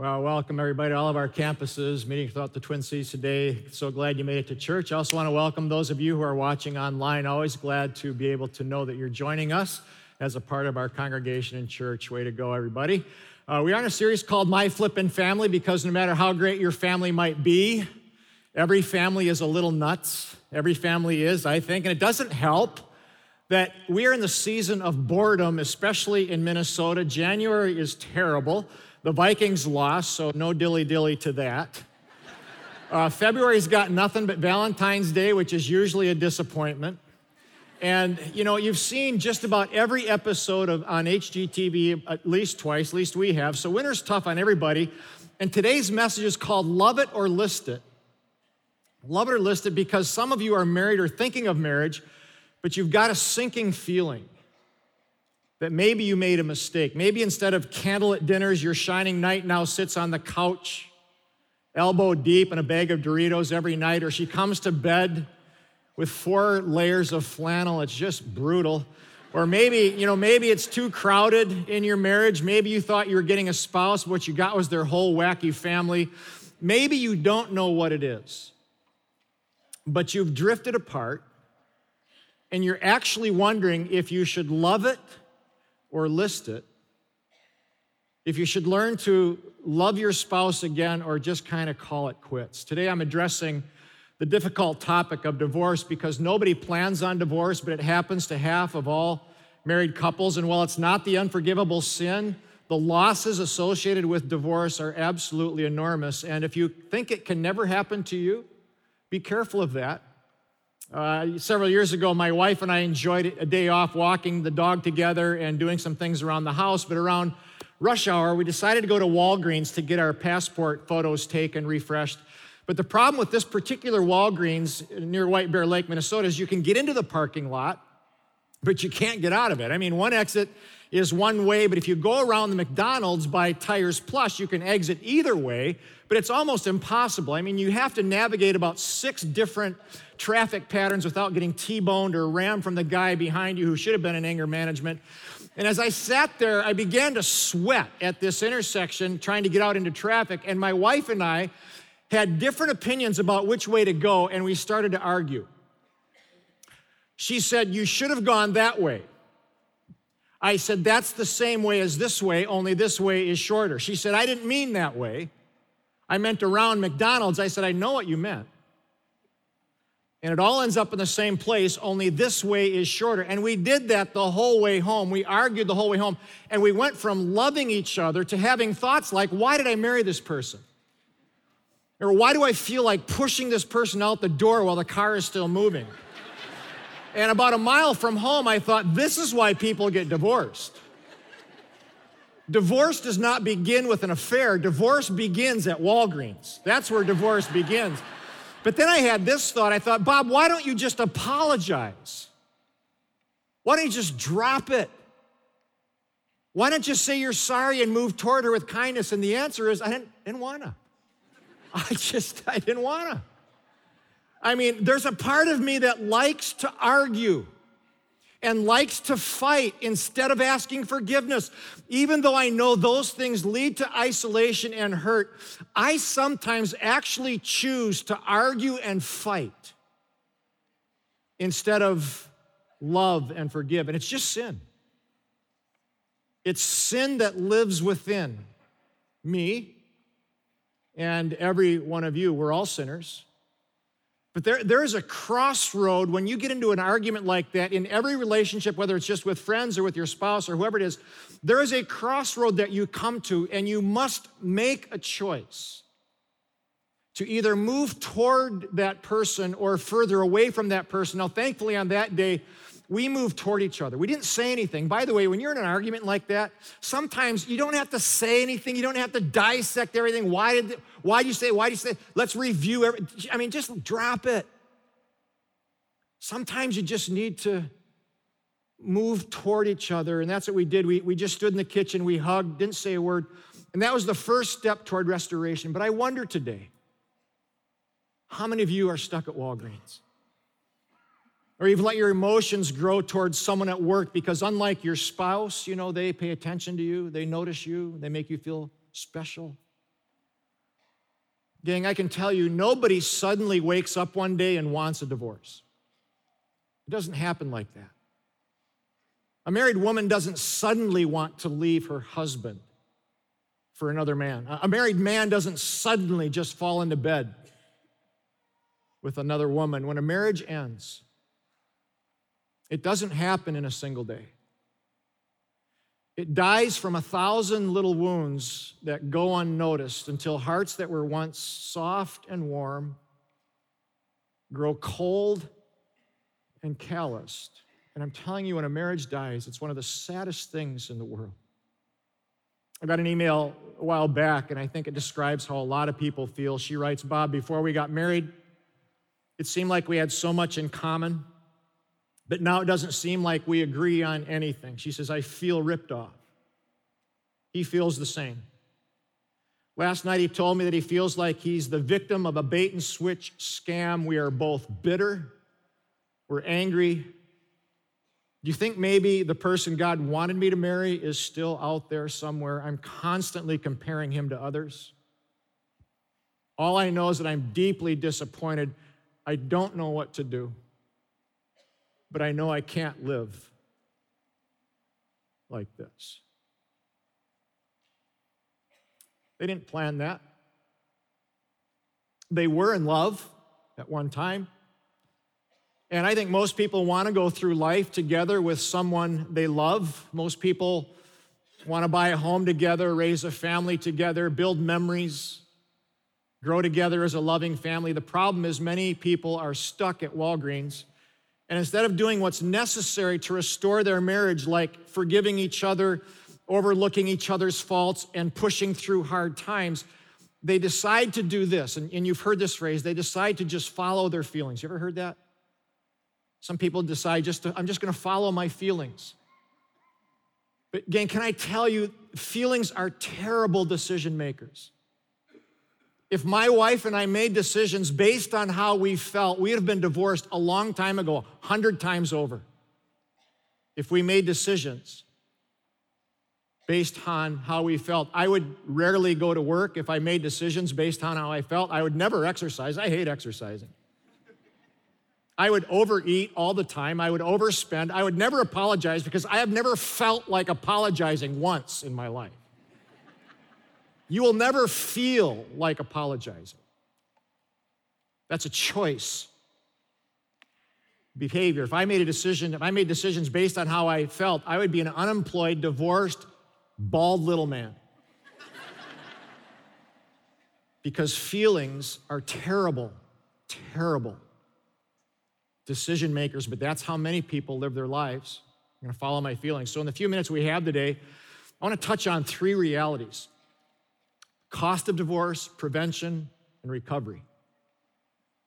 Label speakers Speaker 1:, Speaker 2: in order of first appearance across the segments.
Speaker 1: Well, welcome everybody to all of our campuses meeting throughout the Twin Cities today. So glad you made it to church. I also want to welcome those of you who are watching online. Always glad to be able to know that you're joining us as a part of our congregation and church. Way to go, everybody. Uh, we are in a series called My Flippin' Family because no matter how great your family might be, every family is a little nuts. Every family is, I think, and it doesn't help that we are in the season of boredom, especially in Minnesota. January is terrible. The Vikings lost, so no dilly dilly to that. Uh, February's got nothing but Valentine's Day, which is usually a disappointment. And you know, you've seen just about every episode of on HGTV at least twice, at least we have. So winter's tough on everybody. And today's message is called Love It or List It. Love it or list it because some of you are married or thinking of marriage, but you've got a sinking feeling that maybe you made a mistake. Maybe instead of candlelit dinners, your shining knight now sits on the couch, elbow deep in a bag of Doritos every night, or she comes to bed with four layers of flannel. It's just brutal. Or maybe, you know, maybe it's too crowded in your marriage. Maybe you thought you were getting a spouse, what you got was their whole wacky family. Maybe you don't know what it is, but you've drifted apart and you're actually wondering if you should love it or list it, if you should learn to love your spouse again or just kind of call it quits. Today I'm addressing the difficult topic of divorce because nobody plans on divorce, but it happens to half of all married couples. And while it's not the unforgivable sin, the losses associated with divorce are absolutely enormous. And if you think it can never happen to you, be careful of that. Uh, several years ago, my wife and I enjoyed a day off walking the dog together and doing some things around the house. But around rush hour, we decided to go to Walgreens to get our passport photos taken, refreshed. But the problem with this particular Walgreens near White Bear Lake, Minnesota, is you can get into the parking lot, but you can't get out of it. I mean, one exit is one way, but if you go around the McDonald's by Tires Plus, you can exit either way, but it's almost impossible. I mean, you have to navigate about six different traffic patterns without getting T boned or rammed from the guy behind you who should have been in anger management. And as I sat there, I began to sweat at this intersection trying to get out into traffic. And my wife and I had different opinions about which way to go, and we started to argue. She said, You should have gone that way. I said, That's the same way as this way, only this way is shorter. She said, I didn't mean that way. I meant around McDonald's. I said, I know what you meant. And it all ends up in the same place, only this way is shorter. And we did that the whole way home. We argued the whole way home. And we went from loving each other to having thoughts like, why did I marry this person? Or why do I feel like pushing this person out the door while the car is still moving? And about a mile from home, I thought, this is why people get divorced. Divorce does not begin with an affair, divorce begins at Walgreens. That's where divorce begins. But then I had this thought I thought, Bob, why don't you just apologize? Why don't you just drop it? Why don't you say you're sorry and move toward her with kindness? And the answer is, I didn't, didn't wanna. I just, I didn't wanna. I mean, there's a part of me that likes to argue and likes to fight instead of asking forgiveness. Even though I know those things lead to isolation and hurt, I sometimes actually choose to argue and fight instead of love and forgive. And it's just sin. It's sin that lives within me and every one of you. We're all sinners. But there, there is a crossroad when you get into an argument like that in every relationship, whether it's just with friends or with your spouse or whoever it is, there is a crossroad that you come to, and you must make a choice to either move toward that person or further away from that person. Now, thankfully, on that day, we moved toward each other. We didn't say anything. By the way, when you're in an argument like that, sometimes you don't have to say anything. You don't have to dissect everything. Why did why do you say? Why do you say? Let's review I mean, just drop it. Sometimes you just need to move toward each other, and that's what we did. We, we just stood in the kitchen, we hugged, didn't say a word, and that was the first step toward restoration. But I wonder today, how many of you are stuck at Walgreens? Or you've let your emotions grow towards someone at work because, unlike your spouse, you know, they pay attention to you, they notice you, they make you feel special. Gang, I can tell you, nobody suddenly wakes up one day and wants a divorce. It doesn't happen like that. A married woman doesn't suddenly want to leave her husband for another man. A married man doesn't suddenly just fall into bed with another woman. When a marriage ends, it doesn't happen in a single day. It dies from a thousand little wounds that go unnoticed until hearts that were once soft and warm grow cold and calloused. And I'm telling you, when a marriage dies, it's one of the saddest things in the world. I got an email a while back, and I think it describes how a lot of people feel. She writes Bob, before we got married, it seemed like we had so much in common, but now it doesn't seem like we agree on anything. She says, I feel ripped off. He feels the same. Last night, he told me that he feels like he's the victim of a bait and switch scam. We are both bitter, we're angry. Do you think maybe the person God wanted me to marry is still out there somewhere? I'm constantly comparing him to others. All I know is that I'm deeply disappointed I don't know what to do, but I know I can't live like this. They didn't plan that. They were in love at one time. And I think most people want to go through life together with someone they love. Most people want to buy a home together, raise a family together, build memories grow together as a loving family. The problem is, many people are stuck at Walgreens. And instead of doing what's necessary to restore their marriage, like forgiving each other, overlooking each other's faults, and pushing through hard times, they decide to do this. And, and you've heard this phrase they decide to just follow their feelings. You ever heard that? Some people decide just to, I'm just going to follow my feelings. But again, can I tell you, feelings are terrible decision makers. If my wife and I made decisions based on how we felt, we'd have been divorced a long time ago, 100 times over. If we made decisions based on how we felt, I would rarely go to work if I made decisions based on how I felt. I would never exercise. I hate exercising. I would overeat all the time. I would overspend. I would never apologize because I have never felt like apologizing once in my life. You will never feel like apologizing. That's a choice. Behavior. If I made a decision, if I made decisions based on how I felt, I would be an unemployed, divorced, bald little man. because feelings are terrible, terrible decision makers, but that's how many people live their lives. I'm going to follow my feelings. So, in the few minutes we have today, I want to touch on three realities cost of divorce, prevention, and recovery.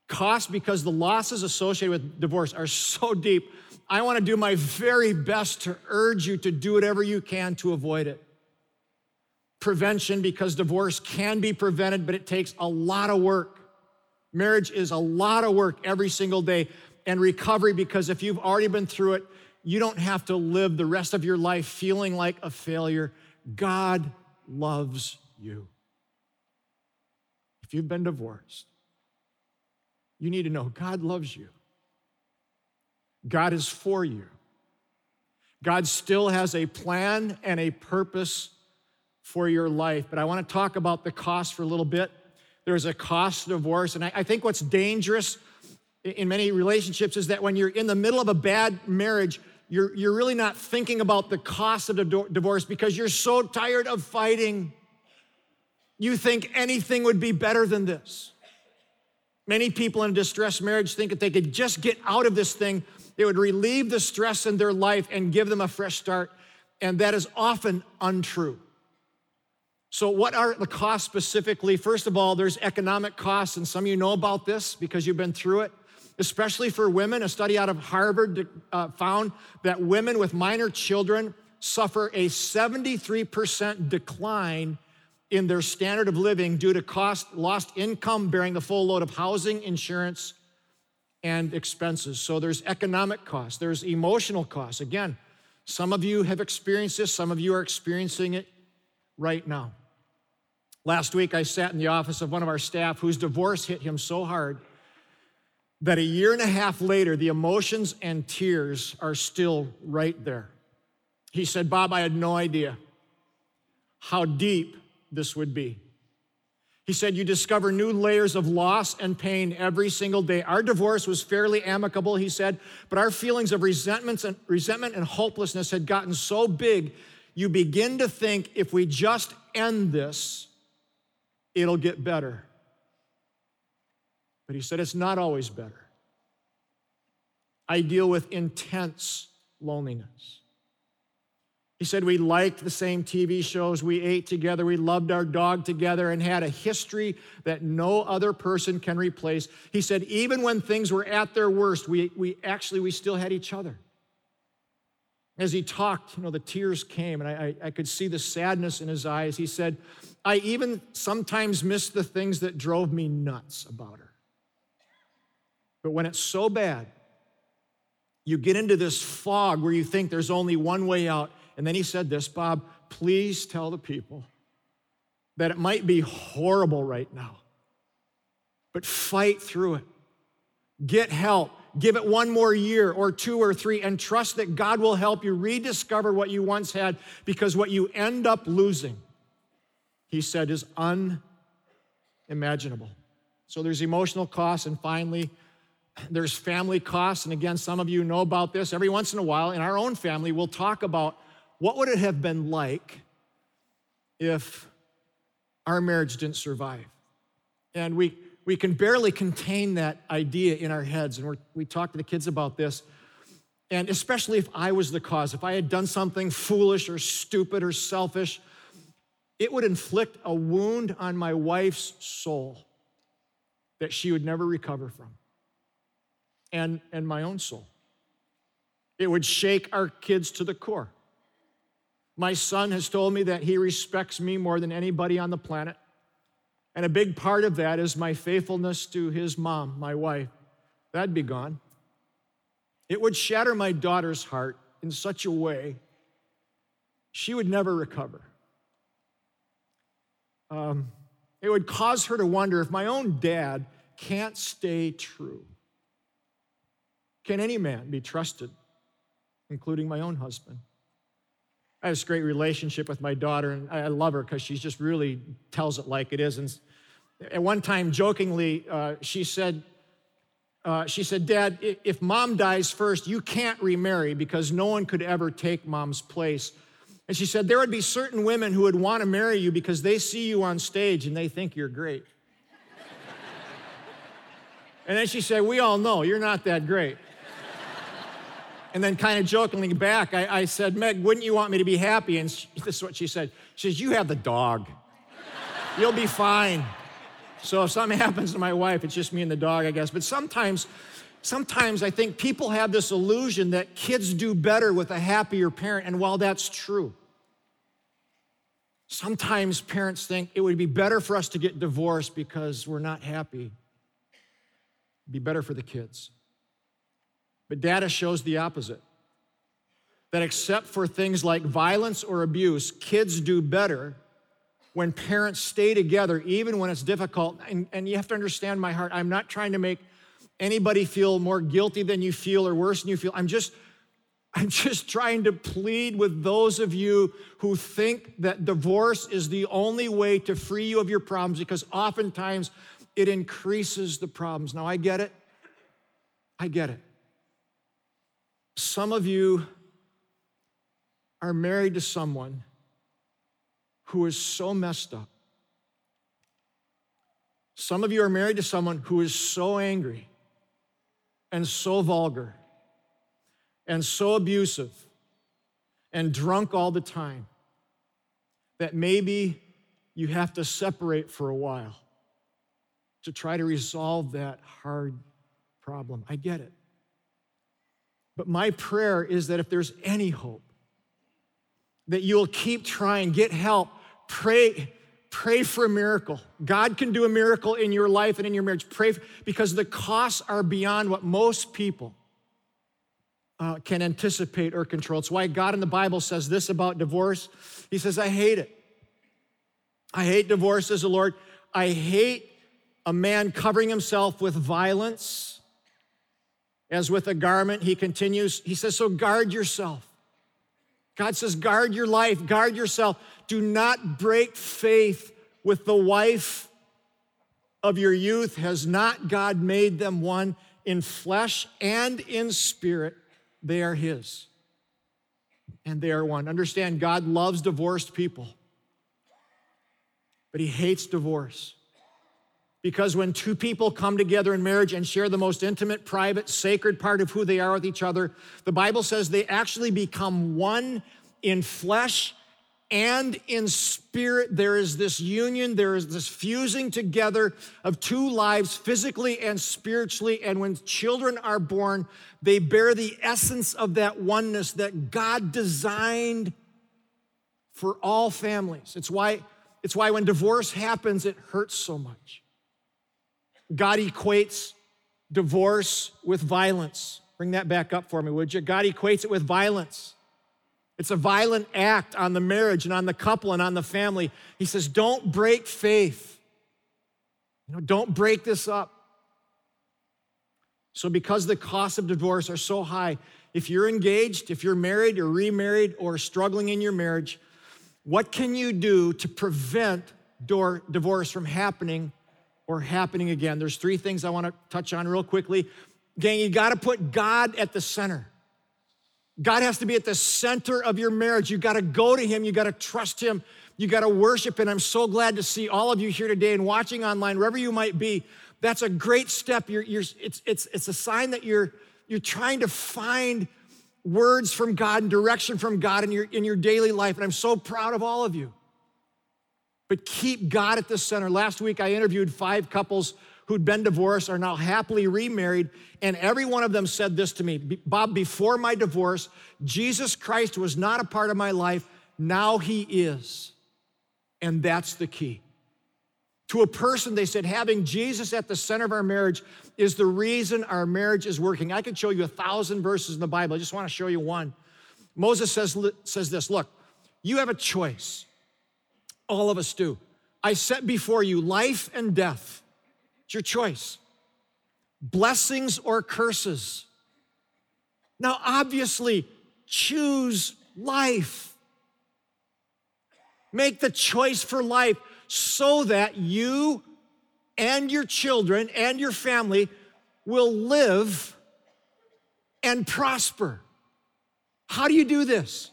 Speaker 1: Cost because the losses associated with divorce are so deep. I want to do my very best to urge you to do whatever you can to avoid it. Prevention because divorce can be prevented, but it takes a lot of work. Marriage is a lot of work every single day. And recovery because if you've already been through it, you don't have to live the rest of your life feeling like a failure. God loves you you've been divorced, you need to know God loves you. God is for you. God still has a plan and a purpose for your life. But I want to talk about the cost for a little bit. There's a cost to divorce. And I, I think what's dangerous in many relationships is that when you're in the middle of a bad marriage, you're, you're really not thinking about the cost of the divorce because you're so tired of fighting you think anything would be better than this. Many people in a distressed marriage think if they could just get out of this thing, it would relieve the stress in their life and give them a fresh start. And that is often untrue. So, what are the costs specifically? First of all, there's economic costs, and some of you know about this because you've been through it, especially for women. A study out of Harvard uh, found that women with minor children suffer a 73% decline in their standard of living due to cost, lost income bearing the full load of housing, insurance, and expenses. So there's economic costs, there's emotional costs. Again, some of you have experienced this, some of you are experiencing it right now. Last week, I sat in the office of one of our staff whose divorce hit him so hard that a year and a half later, the emotions and tears are still right there. He said, Bob, I had no idea how deep this would be. He said, You discover new layers of loss and pain every single day. Our divorce was fairly amicable, he said, but our feelings of resentments and, resentment and hopelessness had gotten so big, you begin to think if we just end this, it'll get better. But he said, It's not always better. I deal with intense loneliness. He said we liked the same TV shows, we ate together, we loved our dog together, and had a history that no other person can replace. He said even when things were at their worst, we, we actually we still had each other. As he talked, you know, the tears came, and I, I, I could see the sadness in his eyes. He said, I even sometimes miss the things that drove me nuts about her. But when it's so bad, you get into this fog where you think there's only one way out. And then he said this Bob, please tell the people that it might be horrible right now, but fight through it. Get help. Give it one more year or two or three and trust that God will help you rediscover what you once had because what you end up losing, he said, is unimaginable. So there's emotional costs, and finally, there's family costs. And again, some of you know about this. Every once in a while, in our own family, we'll talk about what would it have been like if our marriage didn't survive? And we, we can barely contain that idea in our heads. And we talk to the kids about this. And especially if I was the cause, if I had done something foolish or stupid or selfish, it would inflict a wound on my wife's soul that she would never recover from, and, and my own soul. It would shake our kids to the core. My son has told me that he respects me more than anybody on the planet. And a big part of that is my faithfulness to his mom, my wife. That'd be gone. It would shatter my daughter's heart in such a way she would never recover. Um, it would cause her to wonder if my own dad can't stay true. Can any man be trusted, including my own husband? I have this great relationship with my daughter, and I love her because she just really tells it like it is. And at one time, jokingly, uh, she said, uh, she said, Dad, if mom dies first, you can't remarry because no one could ever take mom's place. And she said, There would be certain women who would want to marry you because they see you on stage and they think you're great. and then she said, We all know you're not that great. And then, kind of jokingly back, I, I, said, Meg, wouldn't you want me to be happy? And she, this is what she said. She says, You have the dog. You'll be fine. So if something happens to my wife, it's just me and the dog, I guess. But sometimes, sometimes I think people have this illusion that kids do better with a happier parent. And while that's true, sometimes parents think it would be better for us to get divorced because we're not happy. It'd be better for the kids. But data shows the opposite that except for things like violence or abuse, kids do better when parents stay together, even when it's difficult. And, and, you have to understand my heart. I'm not trying to make anybody feel more guilty than you feel or worse than you feel. I'm just, I'm just trying to plead with those of you who think that divorce is the only way to free you of your problems because oftentimes it increases the problems. Now, I get it. I get it. Some of you are married to someone who is so messed up. Some of you are married to someone who is so angry and so vulgar and so abusive and drunk all the time that maybe you have to separate for a while to try to resolve that hard problem. I get it. But my prayer is that if there's any hope, that you'll keep trying, get help, pray, pray for a miracle. God can do a miracle in your life and in your marriage. Pray because the costs are beyond what most people uh, can anticipate or control. It's why God in the Bible says this about divorce. He says, I hate it. I hate divorce, says the Lord. I hate a man covering himself with violence. As with a garment, he continues, he says, So guard yourself. God says, guard your life, guard yourself. Do not break faith with the wife of your youth. Has not God made them one in flesh and in spirit? They are His. And they are one. Understand, God loves divorced people, but He hates divorce. Because when two people come together in marriage and share the most intimate, private, sacred part of who they are with each other, the Bible says they actually become one in flesh and in spirit. There is this union, there is this fusing together of two lives, physically and spiritually. And when children are born, they bear the essence of that oneness that God designed for all families. It's why, it's why when divorce happens, it hurts so much. God equates divorce with violence. Bring that back up for me, would you? God equates it with violence. It's a violent act on the marriage and on the couple and on the family. He says, don't break faith. You know, don't break this up. So, because the costs of divorce are so high, if you're engaged, if you're married or remarried or struggling in your marriage, what can you do to prevent divorce from happening or happening again. There's three things I want to touch on real quickly. Gang, you got to put God at the center. God has to be at the center of your marriage. You got to go to Him. You got to trust Him. You got to worship. And I'm so glad to see all of you here today and watching online, wherever you might be. That's a great step. You're, you're, it's, it's, it's a sign that you're, you're trying to find words from God and direction from God in your, in your daily life. And I'm so proud of all of you but keep God at the center. Last week, I interviewed five couples who'd been divorced, are now happily remarried, and every one of them said this to me Bob, before my divorce, Jesus Christ was not a part of my life. Now he is. And that's the key. To a person, they said, having Jesus at the center of our marriage is the reason our marriage is working. I could show you a thousand verses in the Bible. I just want to show you one. Moses says, says this Look, you have a choice. All of us do. I set before you life and death. It's your choice. Blessings or curses. Now, obviously, choose life. Make the choice for life so that you and your children and your family will live and prosper. How do you do this?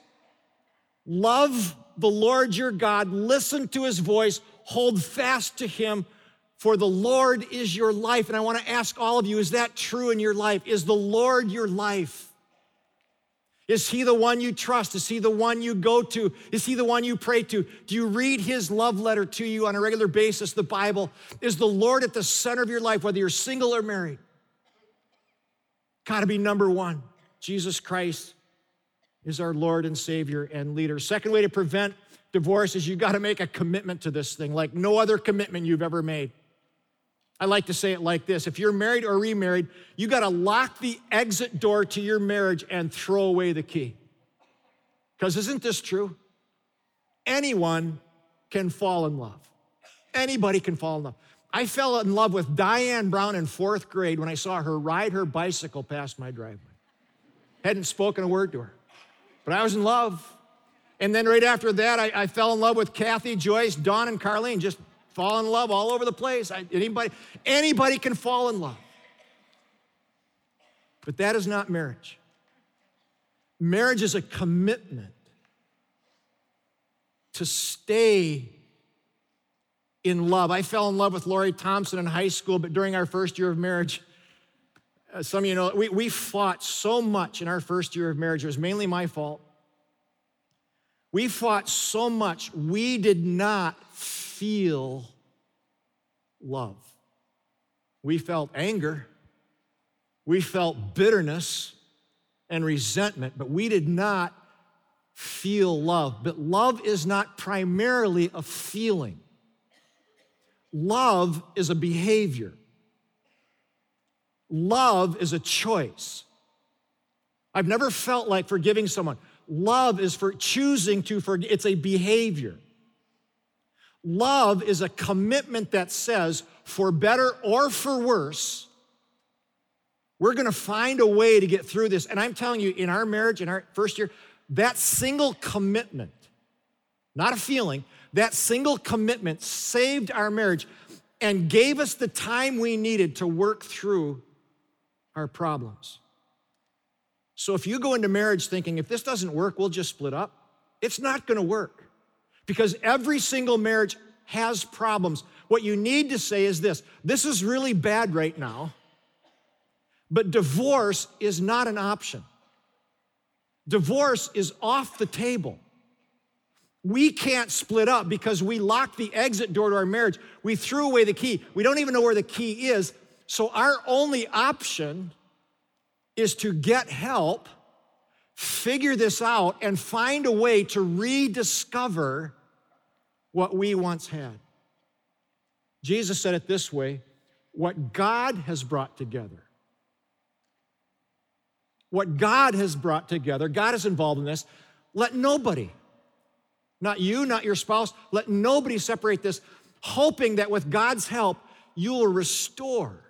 Speaker 1: Love the Lord your God, listen to his voice, hold fast to him, for the Lord is your life. And I want to ask all of you is that true in your life? Is the Lord your life? Is he the one you trust? Is he the one you go to? Is he the one you pray to? Do you read his love letter to you on a regular basis, the Bible? Is the Lord at the center of your life, whether you're single or married? Got to be number one Jesus Christ is our Lord and Savior and leader. Second way to prevent divorce is you got to make a commitment to this thing like no other commitment you've ever made. I like to say it like this if you're married or remarried, you got to lock the exit door to your marriage and throw away the key. Because isn't this true? Anyone can fall in love. Anybody can fall in love. I fell in love with Diane Brown in fourth grade when I saw her ride her bicycle past my driveway. Hadn't spoken a word to her. But I was in love. And then right after that, I, I fell in love with Kathy, Joyce, Dawn, and Carlene. Just fall in love all over the place. I, anybody, anybody can fall in love. But that is not marriage. Marriage is a commitment to stay in love. I fell in love with Lori Thompson in high school, but during our first year of marriage, uh, some of you know, we, we fought so much in our first year of marriage. It was mainly my fault. We fought so much, we did not feel love. We felt anger, we felt bitterness and resentment, but we did not feel love. But love is not primarily a feeling, love is a behavior. Love is a choice. I've never felt like forgiving someone. Love is for choosing to forgive, it's a behavior. Love is a commitment that says, for better or for worse, we're gonna find a way to get through this. And I'm telling you, in our marriage, in our first year, that single commitment, not a feeling, that single commitment saved our marriage and gave us the time we needed to work through our problems. So if you go into marriage thinking, if this doesn't work, we'll just split up, it's not gonna work because every single marriage has problems. What you need to say is this this is really bad right now, but divorce is not an option. Divorce is off the table. We can't split up because we locked the exit door to our marriage. We threw away the key. We don't even know where the key is. So, our only option is to get help, figure this out, and find a way to rediscover what we once had. Jesus said it this way what God has brought together. What God has brought together, God is involved in this. Let nobody, not you, not your spouse, let nobody separate this, hoping that with God's help, you will restore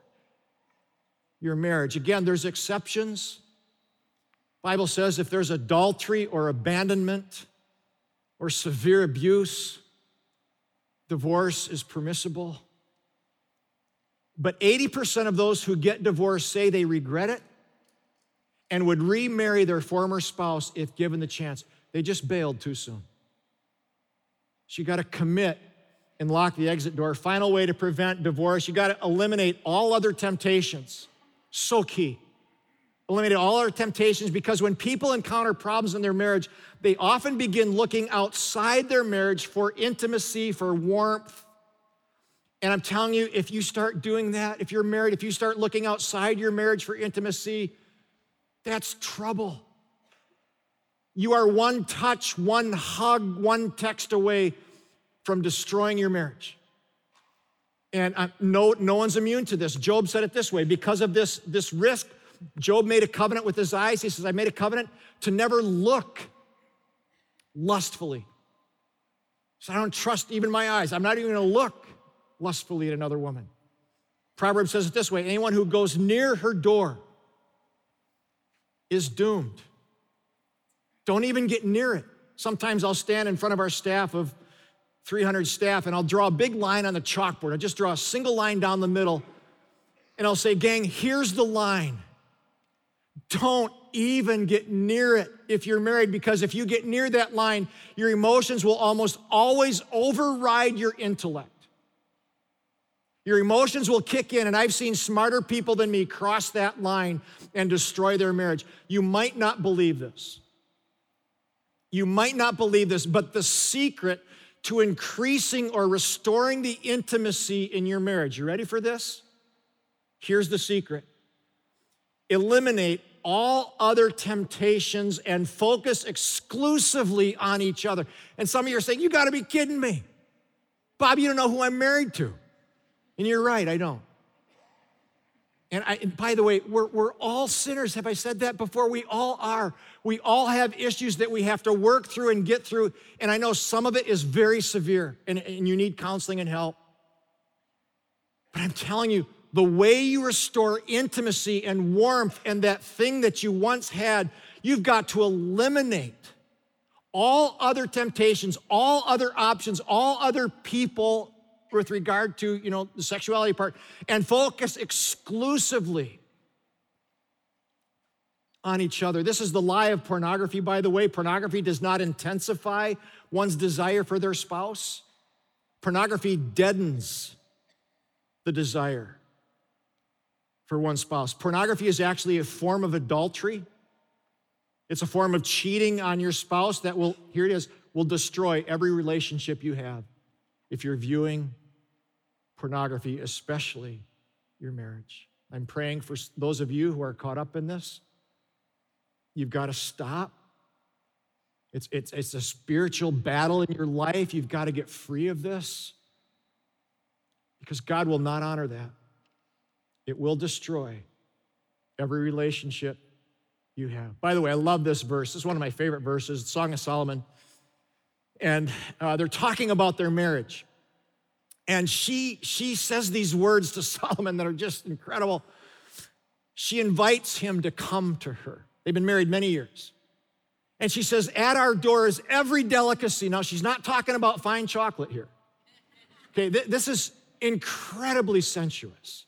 Speaker 1: your marriage. Again, there's exceptions. Bible says if there's adultery or abandonment or severe abuse, divorce is permissible. But 80% of those who get divorced say they regret it and would remarry their former spouse if given the chance. They just bailed too soon. So you got to commit and lock the exit door. Final way to prevent divorce, you got to eliminate all other temptations. So key. Eliminate all our temptations because when people encounter problems in their marriage, they often begin looking outside their marriage for intimacy, for warmth. And I'm telling you, if you start doing that, if you're married, if you start looking outside your marriage for intimacy, that's trouble. You are one touch, one hug, one text away from destroying your marriage. And no, no one's immune to this. Job said it this way because of this, this risk, Job made a covenant with his eyes. He says, I made a covenant to never look lustfully. So I don't trust even my eyes. I'm not even gonna look lustfully at another woman. Proverbs says it this way anyone who goes near her door is doomed. Don't even get near it. Sometimes I'll stand in front of our staff of 300 staff and I'll draw a big line on the chalkboard. I just draw a single line down the middle and I'll say, gang, here's the line. Don't even get near it if you're married, because if you get near that line, your emotions will almost always override your intellect. Your emotions will kick in, and I've seen smarter people than me cross that line and destroy their marriage. You might not believe this. You might not believe this, but the secret to increasing or restoring the intimacy in your marriage, you ready for this? Here's the secret eliminate all other temptations and focus exclusively on each other. And some of you are saying, You gotta be kidding me. Bob, you don't know who I'm married to. And you're right, I don't. And, I, and by the way, we're, we're all sinners. Have I said that before? We all are. We all have issues that we have to work through and get through. And I know some of it is very severe and, and you need counseling and help. But I'm telling you, the way you restore intimacy and warmth and that thing that you once had, you've got to eliminate all other temptations, all other options, all other people with regard to, you know, the sexuality part and focus exclusively on each other. This is the lie of pornography, by the way. Pornography does not intensify one's desire for their spouse. Pornography deadens the desire for one spouse. Pornography is actually a form of adultery. It's a form of cheating on your spouse that will, here it is, will destroy every relationship you have if you're viewing pornography, especially your marriage. I'm praying for those of you who are caught up in this. You've got to stop. It's, it's, it's a spiritual battle in your life. You've got to get free of this because God will not honor that. It will destroy every relationship you have. By the way, I love this verse. It's one of my favorite verses, Song of Solomon. And uh, they're talking about their marriage. And she, she says these words to Solomon that are just incredible. She invites him to come to her. They've been married many years. And she says, At our door is every delicacy. Now, she's not talking about fine chocolate here. Okay, th- this is incredibly sensuous.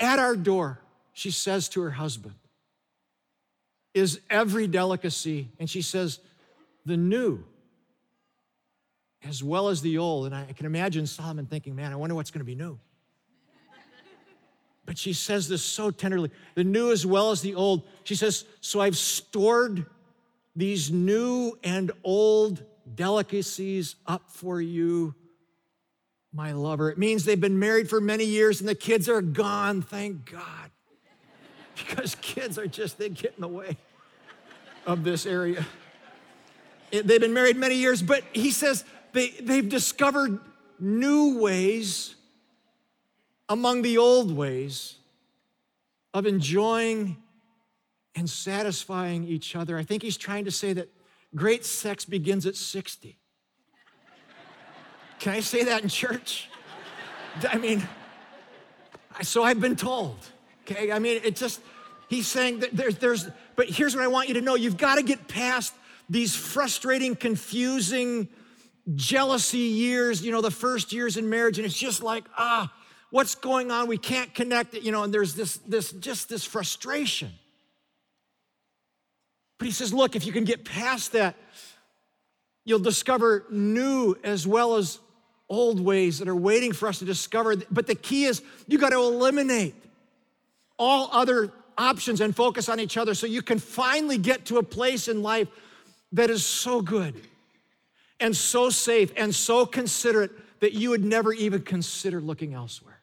Speaker 1: At our door, she says to her husband, is every delicacy. And she says, the new as well as the old. And I can imagine Solomon thinking, man, I wonder what's going to be new. But she says this so tenderly the new as well as the old. She says, So I've stored these new and old delicacies up for you, my lover. It means they've been married for many years and the kids are gone, thank God. Because kids are just, they get in the way of this area. They've been married many years, but he says they, they've discovered new ways among the old ways of enjoying and satisfying each other. I think he's trying to say that great sex begins at 60. Can I say that in church? I mean, so I've been told. Okay, I mean, it just, he's saying that there's, there's, but here's what I want you to know you've got to get past these frustrating, confusing, jealousy years, you know, the first years in marriage, and it's just like, ah, what's going on? We can't connect it, you know, and there's this, this, just this frustration. But he says, look, if you can get past that, you'll discover new as well as old ways that are waiting for us to discover. But the key is you got to eliminate all other options and focus on each other so you can finally get to a place in life that is so good and so safe and so considerate that you would never even consider looking elsewhere.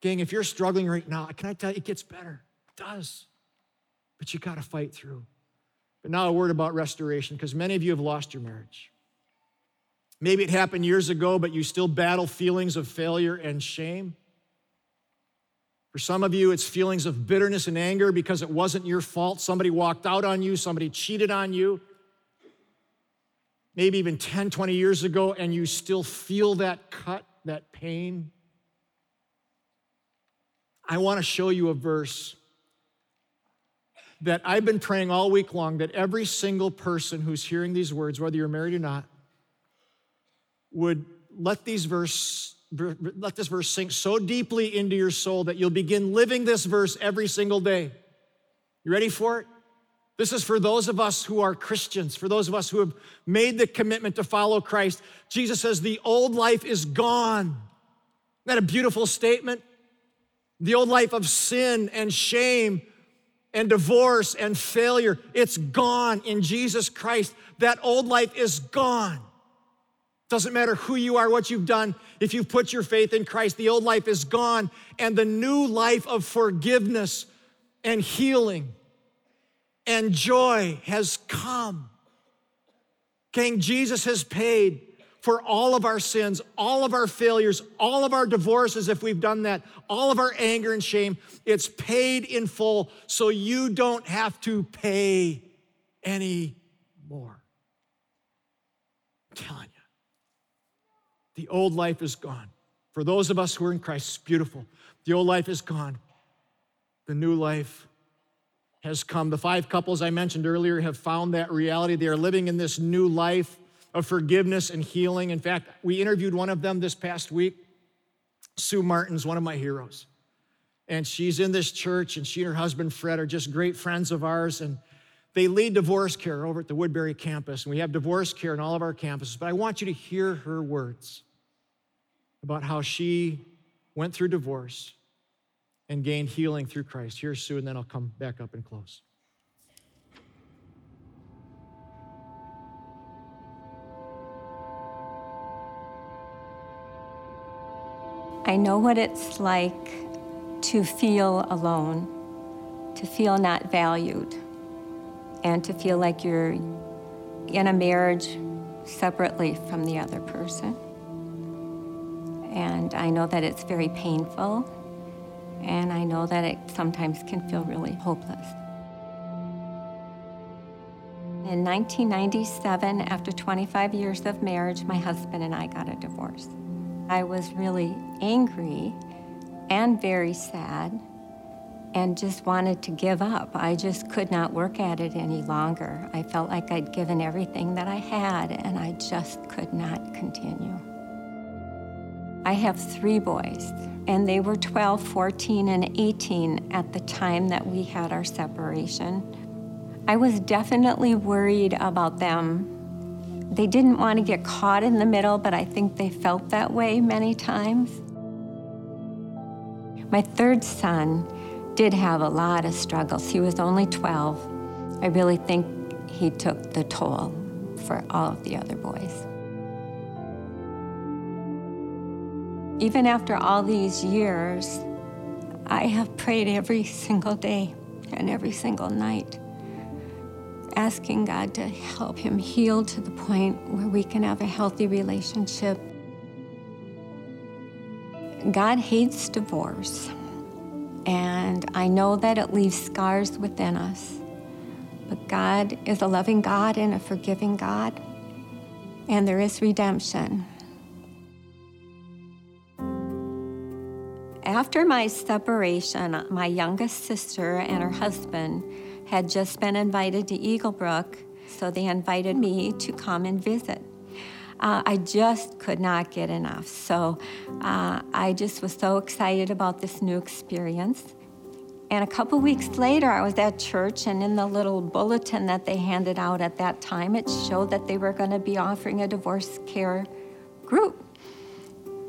Speaker 1: Gang, if you're struggling right now, can I tell you, it gets better. It does. But you got to fight through. But now a word about restoration, because many of you have lost your marriage. Maybe it happened years ago, but you still battle feelings of failure and shame. For some of you, it's feelings of bitterness and anger because it wasn't your fault. Somebody walked out on you, somebody cheated on you. Maybe even 10, 20 years ago, and you still feel that cut, that pain. I want to show you a verse that I've been praying all week long that every single person who's hearing these words, whether you're married or not, would let these verse let this verse sink so deeply into your soul that you'll begin living this verse every single day. You ready for it? This is for those of us who are Christians, for those of us who have made the commitment to follow Christ. Jesus says, The old life is gone. Isn't that a beautiful statement? The old life of sin and shame and divorce and failure, it's gone in Jesus Christ. That old life is gone. Doesn't matter who you are, what you've done, if you've put your faith in Christ, the old life is gone, and the new life of forgiveness and healing and joy has come. King Jesus has paid for all of our sins, all of our failures, all of our divorces, if we've done that, all of our anger and shame. It's paid in full, so you don't have to pay any more. You. The old life is gone. For those of us who are in Christ, it's beautiful. The old life is gone. The new life has come. The five couples I mentioned earlier have found that reality. They are living in this new life of forgiveness and healing. In fact, we interviewed one of them this past week. Sue Martin's one of my heroes. And she's in this church, and she and her husband Fred are just great friends of ours. And they lead divorce care over at the Woodbury campus. And we have divorce care in all of our campuses. But I want you to hear her words about how she went through divorce and gained healing through Christ. Here's Sue, and then I'll come back up and close.
Speaker 2: I know what it's like to feel alone, to feel not valued, and to feel like you're in a marriage separately from the other person. And I know that it's very painful, and I know that it sometimes can feel really hopeless. In 1997, after 25 years of marriage, my husband and I got a divorce. I was really angry and very sad and just wanted to give up. I just could not work at it any longer. I felt like I'd given everything that I had and I just could not continue. I have three boys, and they were 12, 14, and 18 at the time that we had our separation. I was definitely worried about them. They didn't want to get caught in the middle, but I think they felt that way many times. My third son did have a lot of struggles. He was only 12. I really think he took the toll for all of the other boys. Even after all these years, I have prayed every single day and every single night, asking God to help him heal to the point where we can have a healthy relationship. God hates divorce. And I know that it leaves scars within us. But God is a loving God and a forgiving God, and there is redemption. After my separation, my youngest sister and her husband had just been invited to Eaglebrook, so they invited me to come and visit. Uh, I just could not get enough. So uh, I just was so excited about this new experience. And a couple weeks later, I was at church, and in the little bulletin that they handed out at that time, it showed that they were going to be offering a divorce care group.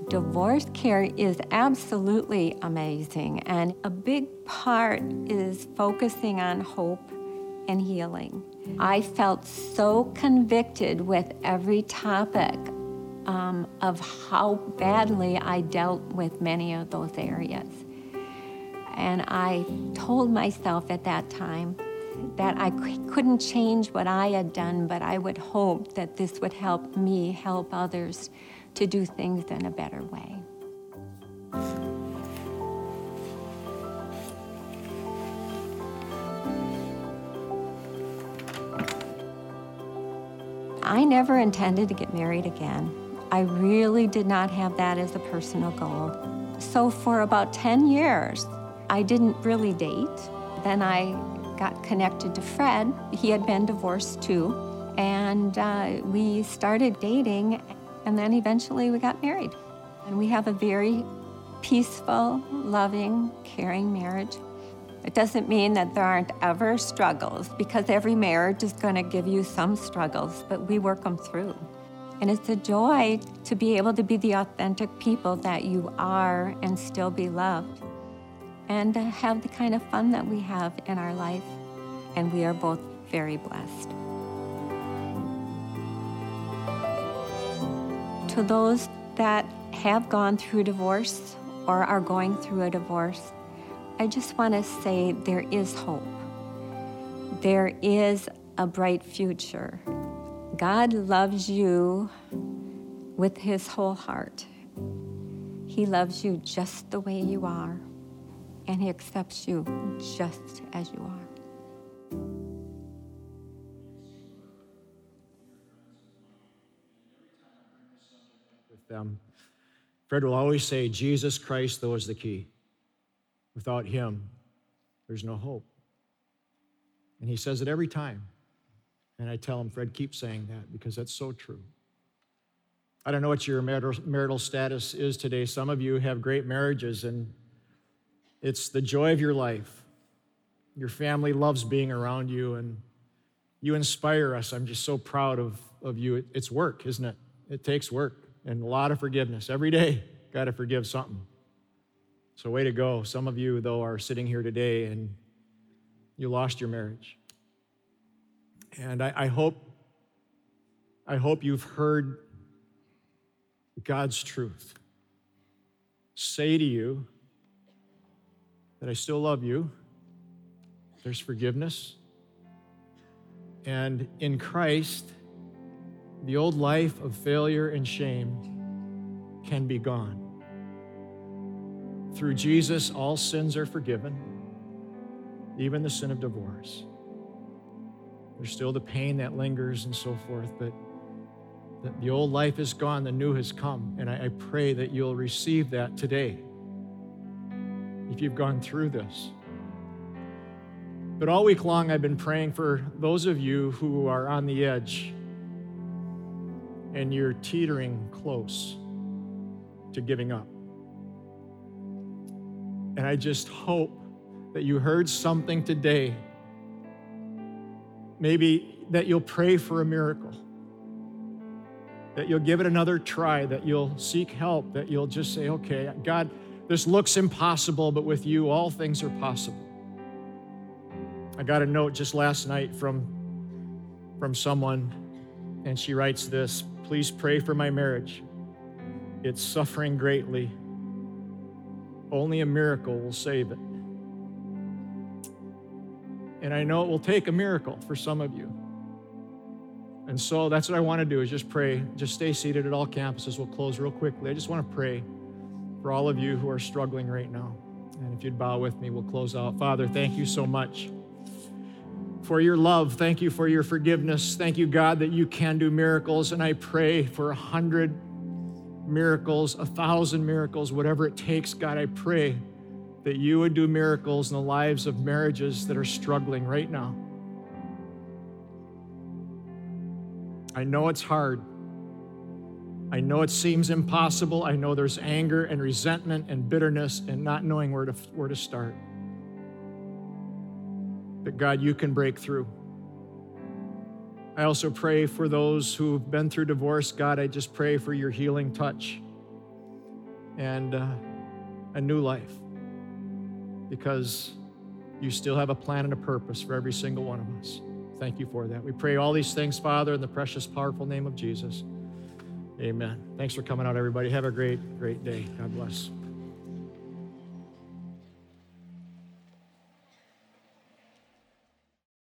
Speaker 2: Divorce care is absolutely amazing, and a big part is focusing on hope and healing. I felt so convicted with every topic um, of how badly I dealt with many of those areas. And I told myself at that time that I couldn't change what I had done, but I would hope that this would help me help others to do things in a better way. I never intended to get married again. I really did not have that as a personal goal. So for about 10 years, I didn't really date. Then I got connected to Fred. He had been divorced too. And uh, we started dating, and then eventually we got married. And we have a very peaceful, loving, caring marriage. It doesn't mean that there aren't ever struggles because every marriage is going to give you some struggles, but we work them through. And it's a joy to be able to be the authentic people that you are and still be loved and to have the kind of fun that we have in our life. And we are both very blessed. To those that have gone through divorce or are going through a divorce, I just want to say there is hope. There is a bright future. God loves you with his whole heart. He loves you just the way you are, and he accepts you just as you are.
Speaker 1: With them, Fred will always say, Jesus Christ, though, is the key. Without Him, there's no hope. And he says it every time. And I tell him, Fred, keep saying that because that's so true. I don't know what your marital, status is today. Some of you have great marriages, and it's the joy of your life. Your family loves being around you, and you inspire us. I'm just so proud of, of you. It's work, isn't it? It takes work and a lot of forgiveness. Every day, got to forgive something. So, way to go. Some of you, though, are sitting here today and you lost your marriage. And I, I hope, I hope you've heard God's truth. Say to you that I still love you. There's forgiveness. And in Christ, the old life of failure and shame can be gone. Through Jesus, all sins are forgiven, even the sin of divorce. There's still the pain that lingers and so forth, but the, old life is gone, the new has come. And I pray that you'll receive that today if you've gone through this. But all week long, I've been praying for those of you who are on the edge and you're teetering close to giving up. And I just hope that you heard something today. Maybe that you'll pray for a miracle, that you'll give it another try, that you'll seek help, that you'll just say, okay, God, this looks impossible, but with you, all things are possible. I got a note just last night from, from someone, and she writes this Please pray for my marriage. It's suffering greatly. Only a miracle will save it. And I know it will take a miracle for some of you. And so that's what I want to do is just pray. Just stay seated at all campuses. We'll close real quickly. I just want to pray for all of you who are struggling right now. And if you'd bow with me, we'll close out. Father, thank you so much for your love. Thank you for your forgiveness. Thank you, God, that you can do miracles. And I pray for a hundred miracles, a thousand miracles, whatever it takes. God, I pray that you would do miracles in the lives of marriages that are struggling right now. I know it's hard. I know it seems impossible. I know there's anger and resentment and bitterness and not knowing where to, where to start that God, you can break through. I also pray for those who've been through divorce. God, I just pray for your healing touch and uh, a new life because you still have a plan and a purpose for every single one of us. Thank you for that. We pray all these things, Father, in the precious, powerful name of Jesus. Amen. Thanks for coming out, everybody. Have a great, great day. God bless.